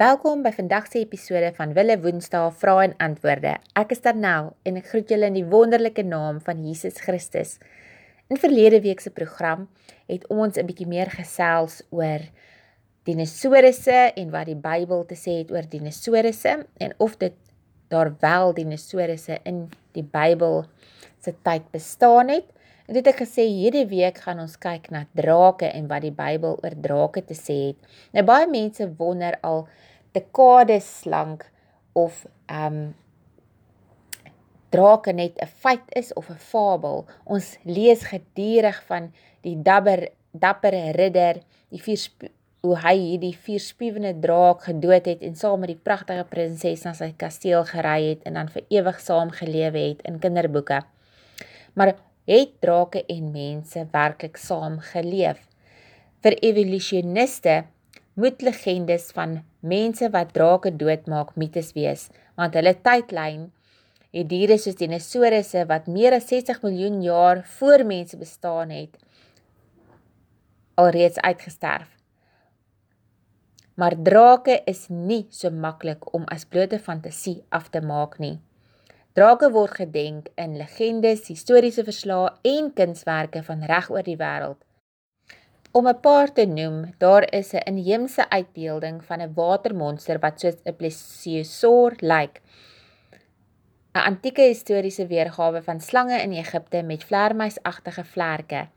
Welkom by vandag se episode van Wille Woensdae Vrae en Antwoorde. Ek is Darnel en ek groet julle in die wonderlike naam van Jesus Christus. In verlede week se program het ons 'n bietjie meer gesels oor dinosourusse en wat die Bybel te sê het oor dinosourusse en of dit daar wel dinosourusse in die Bybel se tyd bestaan het. En dit het gesê hierdie week gaan ons kyk na drake en wat die Bybel oor drake te sê het. Nou baie mense wonder al dekades lank of ehm um, drake net 'n feit is of 'n fabel. Ons lees gedurig van die dapper dappere ridder, die vier hoe hy hierdie vier spiewende draak gedood het en saam met die pragtige prinses na sy kasteel gery het en dan vir ewig saam gelewe het in kinderboeke. Maar het drake en mense werklik saam geleef. Vir evolusioniste moet legendes van mense wat drake doodmaak mites wees, want hulle tydlyn het diere soos dinosourusse wat meer as 60 miljoen jaar voor mense bestaan het, alreeds uitgesterf. Maar drake is nie so maklik om as blote fantasie af te maak nie. Drake word gedenk in legendes, historiese verslae en kunswerke van reg oor die wêreld. Om 'n paar te noem, daar is 'n inheemse uitbeelding van 'n watermonster wat soos 'n plesiosaur lyk. 'n Antieke historiese weergawe van slange in Egipte met vlermuisagtige vlerke.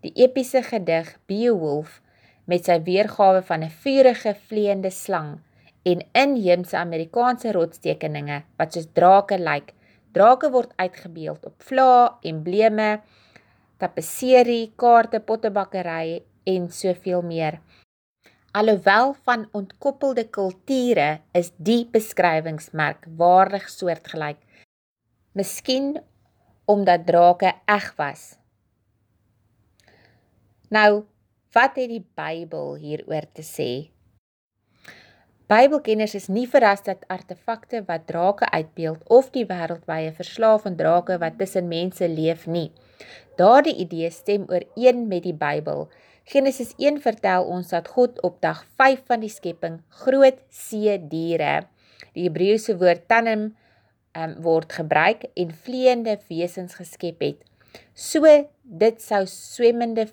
Die epiese gedig Beowulf met sy weergawe van 'n vurige vleiende slang en inheemse Amerikaanse rotstekeninge wat soos drake lyk. Drake word uitgebeeld op vlae, embleme, tapisserie, kaarte, pottebakkery en soveel meer. Alhoewel van ontkoppelde kulture is die beskrywingsmerk waardig soortgelyk. Miskien omdat drake eg was. Nou, wat het die Bybel hieroor te sê? Bybelkenners is nie verras dat artefakte wat drake uitbeeld of die wêreldwye verslae van drake wat tussen mense leef nie. Daardie idee stem ooreen met die Bybel. Genesis 1 vertel ons dat God op dag 5 van die skepping groot see diere, die Hebreëse woord tanim, um, word gebruik en vleiende wesens geskep het. So dit sou swemmende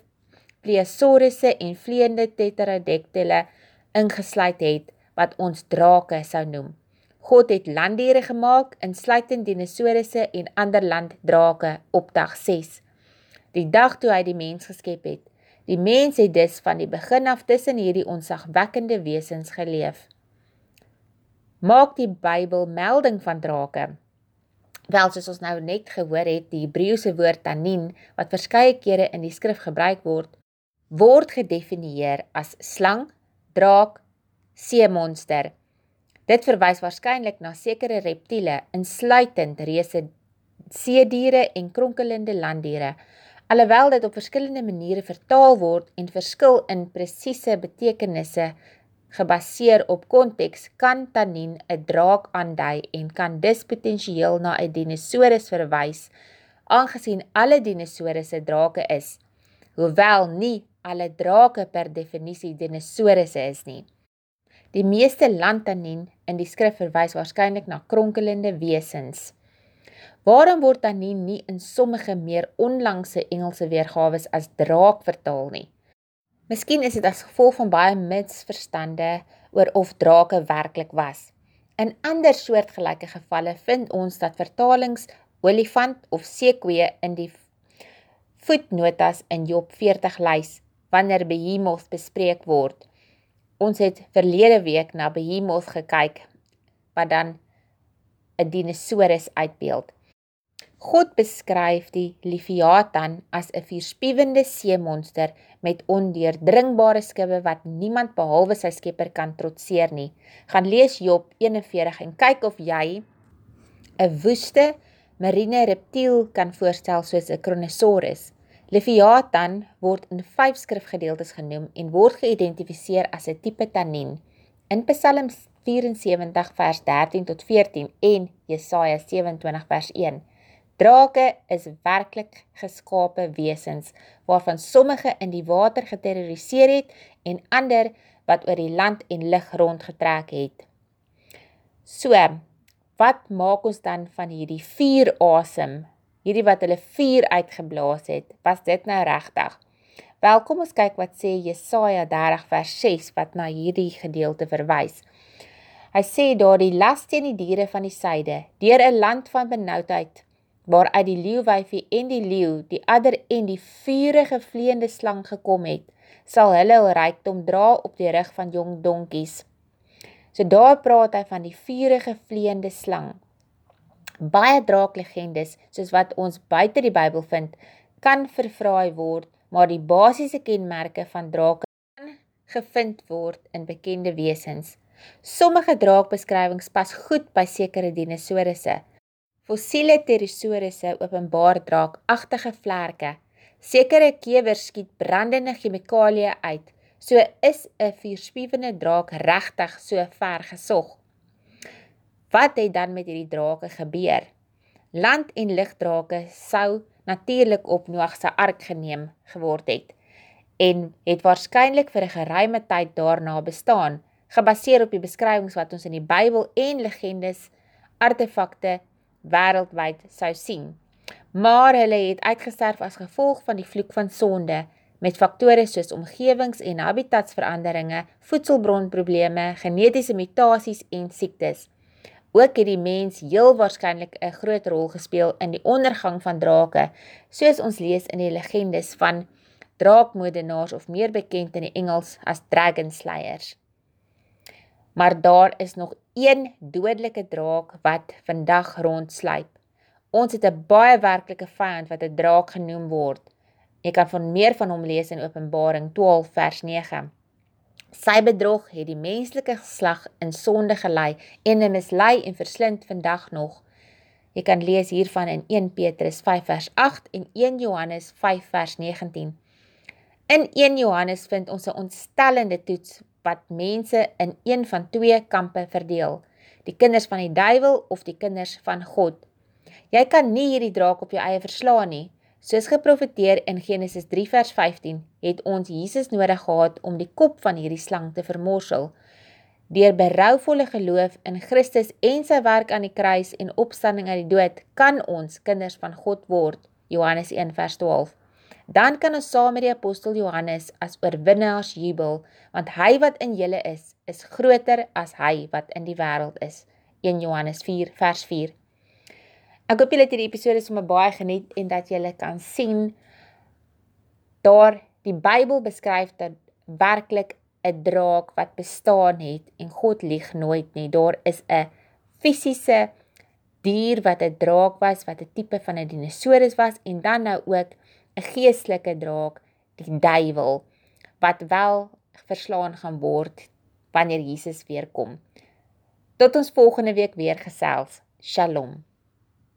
pleosaurusse en vleiende tetradektyle ingesluit het wat ons drake sou noem. God het landdiere gemaak, insluitend dinosourusse en ander landdrake op dag 6. Die dag toe hy die mens geskep het. Die mens het dus van die begin af tussen hierdie onsagwekkende wesens geleef. Maak die Bybel melding van drake. Wel soos ons nou net gehoor het, die Hebreëse woord tanin wat verskeie kere in die skrif gebruik word, word gedefinieer as slang, draak, seemonster. Dit verwys waarskynlik na sekere reptiele, insluitend reuse seediere en kronkelende landdiere. Alhoewel dit op verskillende maniere vertaal word en verskil in presiese betekenisse gebaseer op konteks, kan tanien 'n draak aandui en kan dus potensieel na 'n dinosaurus verwys, aangesien alle dinosourusse drake is, hoewel nie alle drake per definisie dinosourusse is nie. Die meeste landtanien in die skrif verwys waarskynlik na kronkelende wesens. Waarom word tanien nie in sommige meer onlangse Engelse weergawe as draak vertaal nie? Miskien is dit as gevolg van baie misverstande oor of drake werklik was. In ander soortgelyke gevalle vind ons dat vertalings olifant of seekoeë in die voetnotas in Job 40 lys wanneer behemoth bespreek word. Ons het verlede week na Behemoth gekyk wat dan 'n dinosaurus uitbeeld. God beskryf die Leviathan as 'n vierspiewende seemonster met ondeurdringbare skibbe wat niemand behalwe sy Skepper kan trotseer nie. Gaan lees Job 41 en kyk of jy 'n woeste marine reptiel kan voorstel soos 'n Kronosaurus. Leviathan word in 5 skrifgedeeltes genoem en word geïdentifiseer as 'n tipe tanien. In Psalm 74 vers 13 tot 14 en Jesaja 27 vers 1. Drake is werklik geskape wesens waarvan sommige in die water geterroriseer het en ander wat oor die land en lug rondgetrek het. So, wat maak ons dan van hierdie vuur asem? Hierdie wat hulle vuur uitgeblaas het, was dit nou regtig? Wel, kom ons kyk wat sê Jesaja 30 vers 6 wat na hierdie gedeelte verwys. Hy sê daar die las teen die diere van die suide, deur 'n land van benoudheid, waaruit die leeuwyfie en die leeu, die adder en die vurige vleiende slang gekom het, sal hulle hul rykdom dra op die rug van jong donkies. So daar praat hy van die vurige vleiende slang. Baie draaklegendes, soos wat ons buite die Bybel vind, kan vervraai word, maar die basiese kenmerke van drake kan gevind word in bekende wesens. Sommige draakbeskrywings pas goed by sekere dinosourusse. Fossiele pterosaurusse openbaar draakagtige vlerke. Sekere kewers skiet brandende chemikalieë uit. So is 'n vierspiewende draak regtig so ver gesog. Wat het dan met hierdie drake gebeur? Land- en lugdrake sou natuurlik op Noag se ark geneem geword het en het waarskynlik vir 'n geruime tyd daarna bestaan gebaseer op die beskrywings wat ons in die Bybel en legendes artefakte wêreldwyd sou sien. Maar hulle het uitgesterf as gevolg van die vloek van sonde met faktore soos omgewings- en habitatsveranderinge, voedselbronprobleme, genetiese mutasies en siektes. Ook het die mens heel waarskynlik 'n groot rol gespeel in die ondergang van drake, soos ons lees in die legendes van draakmoordenaars of meer bekend in die Engels as dragon slayers. Maar daar is nog een dodelike draak wat vandag rondsluip. Ons het 'n baie werklike vyand wat 'n draak genoem word. Jy kan van meer van hom lees in Openbaring 12 vers 9. Sy bedrog het die menslike geslag in sonde gelei en hulle mislei en verslind vandag nog. Jy kan lees hiervan in 1 Petrus 5 vers 8 en 1 Johannes 5 vers 19. In 1 Johannes vind ons 'n ontstellende toets wat mense in een van twee kampe verdeel: die kinders van die duiwel of die kinders van God. Jy kan nie hierdie draak op jou eie verslaan nie. Soos geprofeteer in Genesis 3 vers 15, het ons Jesus nodig gehad om die kop van hierdie slang te vermorsel. Deur berouvolle geloof in Christus en sy werk aan die kruis en opstanding uit die dood, kan ons kinders van God word. Johannes 1 vers 12 dan kan ons saam met die apostel Johannes as oorwinnaars jubel, want hy wat in julle is, is groter as hy wat in die wêreld is. 1 Johannes 4 vers 4. Ek hoop julle het hierdie episode sommer baie geniet en dat julle kan sien daar die Bybel beskryf dat werklik 'n draak wat bestaan het en God lieg nooit nie. Daar is 'n fisiese dier wat 'n draak was, wat 'n tipe van 'n dinosourus was en dan nou ook 'n geestelike draak, die duiwel, wat wel verslaan gaan word wanneer Jesus weer kom. Tot ons volgende week weer gesels. Shalom.